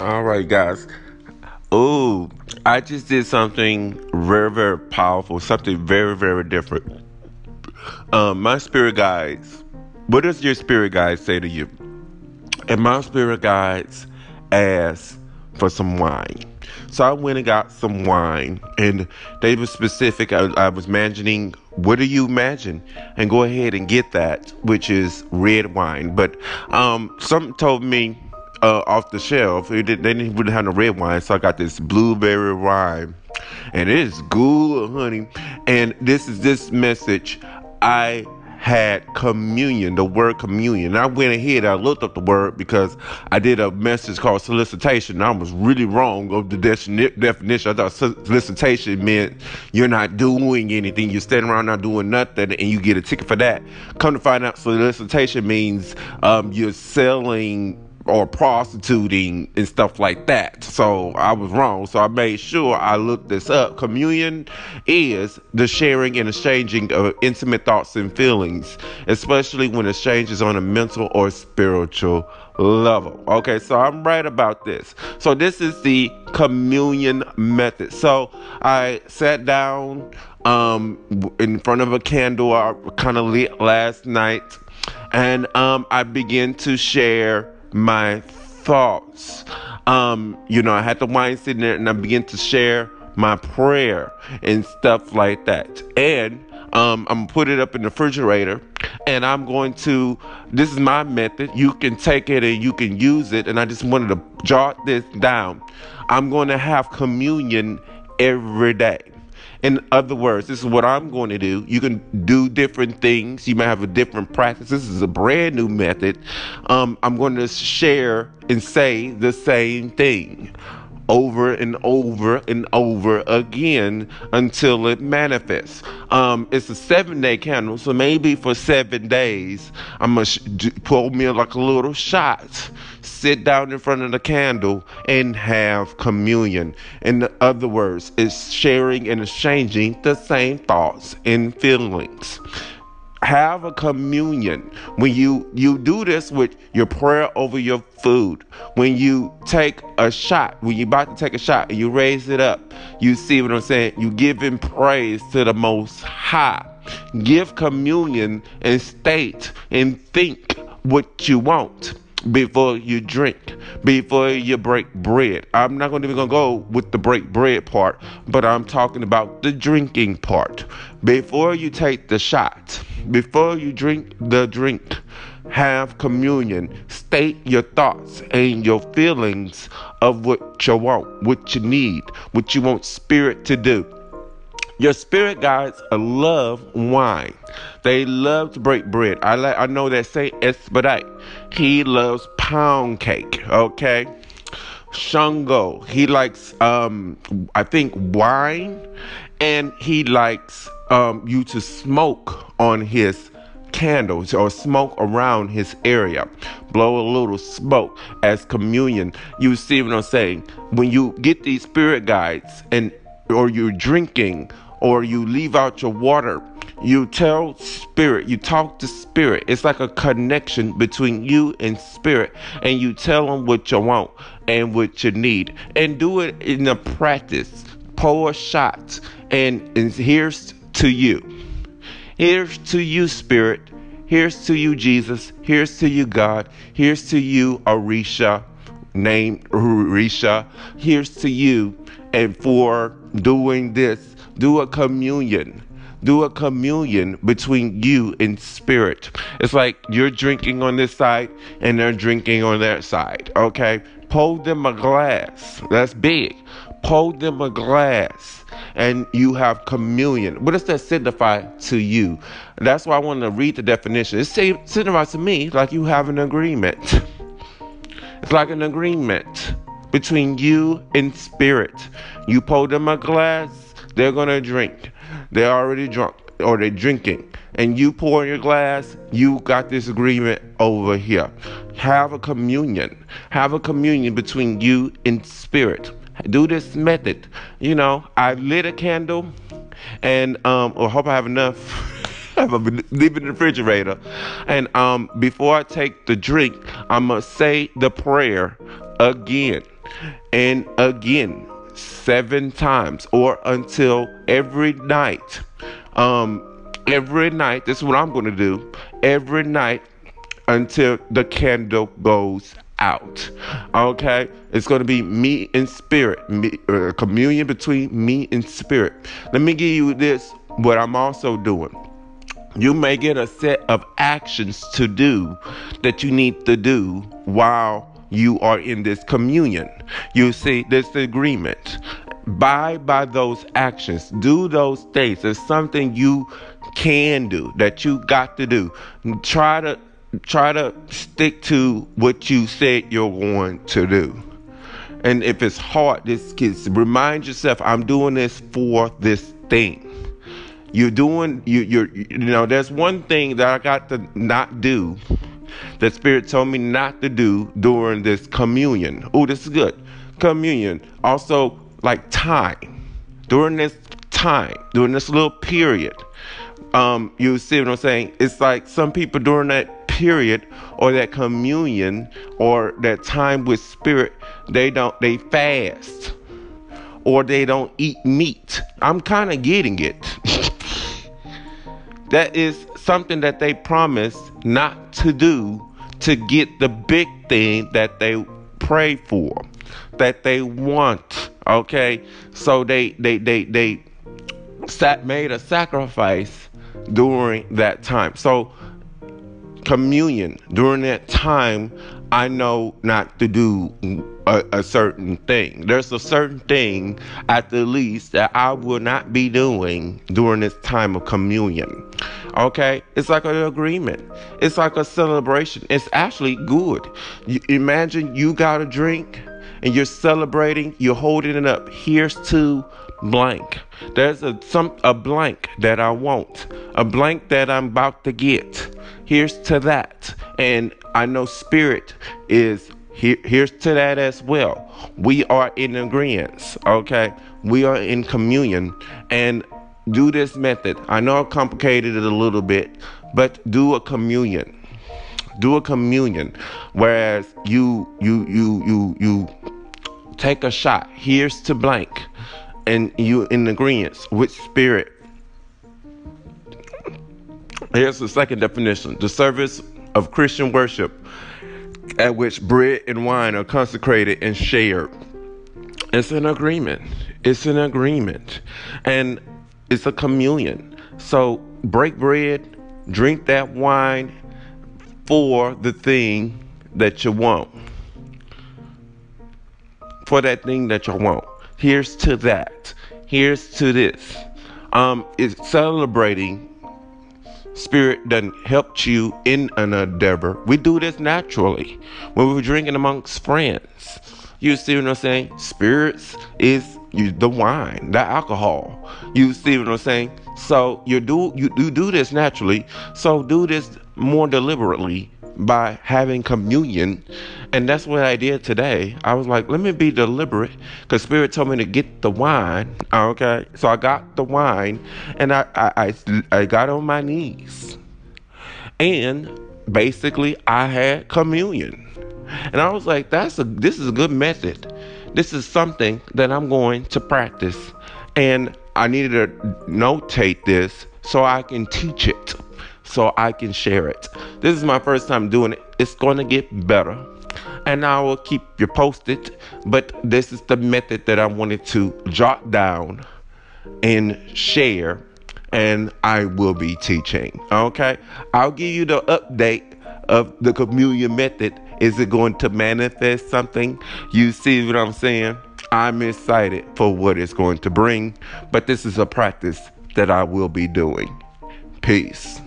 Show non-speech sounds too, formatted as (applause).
All right, guys. Oh, I just did something very, very powerful, something very, very different. Um, my spirit guides, what does your spirit guide say to you? And my spirit guides asked for some wine. So I went and got some wine, and they were specific. I, I was imagining, what do you imagine? And go ahead and get that, which is red wine. But um, something told me uh, off the shelf, it did, they didn't really have no red wine, so I got this blueberry wine, and it is good, honey. And this is this message. I had communion, the word communion. And I went ahead, I looked up the word because I did a message called solicitation. I was really wrong of the definition. I thought solicitation meant you're not doing anything, you're standing around not doing nothing, and you get a ticket for that. Come to find out, solicitation means um, you're selling or prostituting and stuff like that. So I was wrong. So I made sure I looked this up. Communion is the sharing and exchanging of intimate thoughts and feelings, especially when exchange is on a mental or spiritual level. Okay, so I'm right about this. So this is the communion method. So I sat down um, in front of a candle I kind of lit last night and um, I began to share my thoughts. Um, you know, I had the wine sitting there and I began to share my prayer and stuff like that. And um, I'm gonna put it up in the refrigerator and I'm going to, this is my method. You can take it and you can use it. And I just wanted to jot this down. I'm going to have communion every day. In other words, this is what I'm going to do. You can do different things. You may have a different practice. This is a brand new method. Um, I'm going to share and say the same thing over and over and over again until it manifests. Um, it's a seven day candle, so maybe for seven days, I'm gonna sh- pull me like a little shot, sit down in front of the candle, and have communion. In other words, it's sharing and exchanging the same thoughts and feelings have a communion. When you you do this with your prayer over your food. When you take a shot when you're about to take a shot and you raise it up you see what i'm saying? You giving praise to the most high. Give communion and state and think what you want before you drink, before you break bread. I'm not even gonna go with the break bread part, but I'm talking about the drinking part. Before you take the shot, before you drink the drink, have communion. State your thoughts and your feelings of what you want, what you need, what you want spirit to do. Your spirit guides love wine. They love to break bread. I like I know that Saint Expedite. He loves pound cake. Okay. Shango. He likes um I think wine and he likes um you to smoke on his candles or smoke around his area. Blow a little smoke as communion. You see what I'm saying? When you get these spirit guides and or you're drinking or you leave out your water, you tell spirit, you talk to spirit. It's like a connection between you and spirit, and you tell them what you want and what you need, and do it in a practice. Pour a shot, and, and here's to you. Here's to you, spirit. Here's to you, Jesus. Here's to you, God. Here's to you, Orisha, named Orisha. Here's to you, and for doing this do a communion. Do a communion between you and spirit. It's like you're drinking on this side and they're drinking on that side. Okay? Pour them a glass. That's big. Pour them a glass and you have communion. What does that signify to you? That's why I want to read the definition. It signifies to me like you have an agreement. It's like an agreement between you and spirit. You pour them a glass they're gonna drink. They're already drunk or they're drinking. And you pour in your glass, you got this agreement over here. Have a communion. Have a communion between you and spirit. Do this method. You know, I lit a candle and um I hope I have enough. I'm gonna leave it in the refrigerator. And um before I take the drink, I'm gonna say the prayer again. And again seven times or until every night. Um, every night, this is what I'm going to do. Every night until the candle goes out. Okay? It's going to be me and spirit, me, uh, communion between me and spirit. Let me give you this what I'm also doing. You may get a set of actions to do that you need to do while you are in this communion. You see, this agreement. Buy by those actions. Do those things. It's something you can do that you got to do. Try to try to stick to what you said you're going to do. And if it's hard, this kids remind yourself, I'm doing this for this thing. You're doing you you're you know, there's one thing that I got to not do that Spirit told me not to do during this communion. Oh, this is good. Communion. Also, like time. During this time, during this little period, um, you see what I'm saying? It's like some people during that period or that communion or that time with spirit, they don't they fast or they don't eat meat. I'm kind of getting it. (laughs) that is something that they promise not to do to get the big thing that they pray for, that they want. Okay, so they they they they sat made a sacrifice during that time. So, communion during that time, I know not to do a, a, certain thing. There's a certain thing, at the least, that I will not be doing during this time of communion. Okay? It's like an agreement, it's like a celebration. It's actually good. You, imagine you got a drink and you're celebrating, you're holding it up. Here's to blank. There's a some a blank that I want, a blank that I'm about to get. Here's to that, and I know spirit is here. Here's to that as well. We are in agreement. Okay, we are in communion, and do this method. I know I complicated it a little bit, but do a communion. Do a communion, whereas you you you you you take a shot. Here's to blank and you in agreement with spirit. Here's the second definition the service of Christian worship at which bread and wine are consecrated and shared. It's an agreement. It's an agreement. And it's a communion. So break bread, drink that wine for the thing that you want. For that thing that you want. Here's to that. Here's to this. Um, it's celebrating spirit doesn't help you in an endeavor. We do this naturally when we're drinking amongst friends. You see what I'm saying? Spirits is the wine, the alcohol. You see what I'm saying? So you do you, you do this naturally. So do this more deliberately by having communion. And that's what I did today. I was like, let me be deliberate because Spirit told me to get the wine. Okay. So I got the wine and I, I, I, I got on my knees. And basically, I had communion. And I was like, that's a this is a good method. This is something that I'm going to practice. And I needed to notate this so I can teach it so I can share it. This is my first time doing it. It's going to get better. And I will keep you posted. But this is the method that I wanted to jot down and share. And I will be teaching. Okay. I'll give you the update of the communion method. Is it going to manifest something? You see what I'm saying? I'm excited for what it's going to bring. But this is a practice that I will be doing. Peace.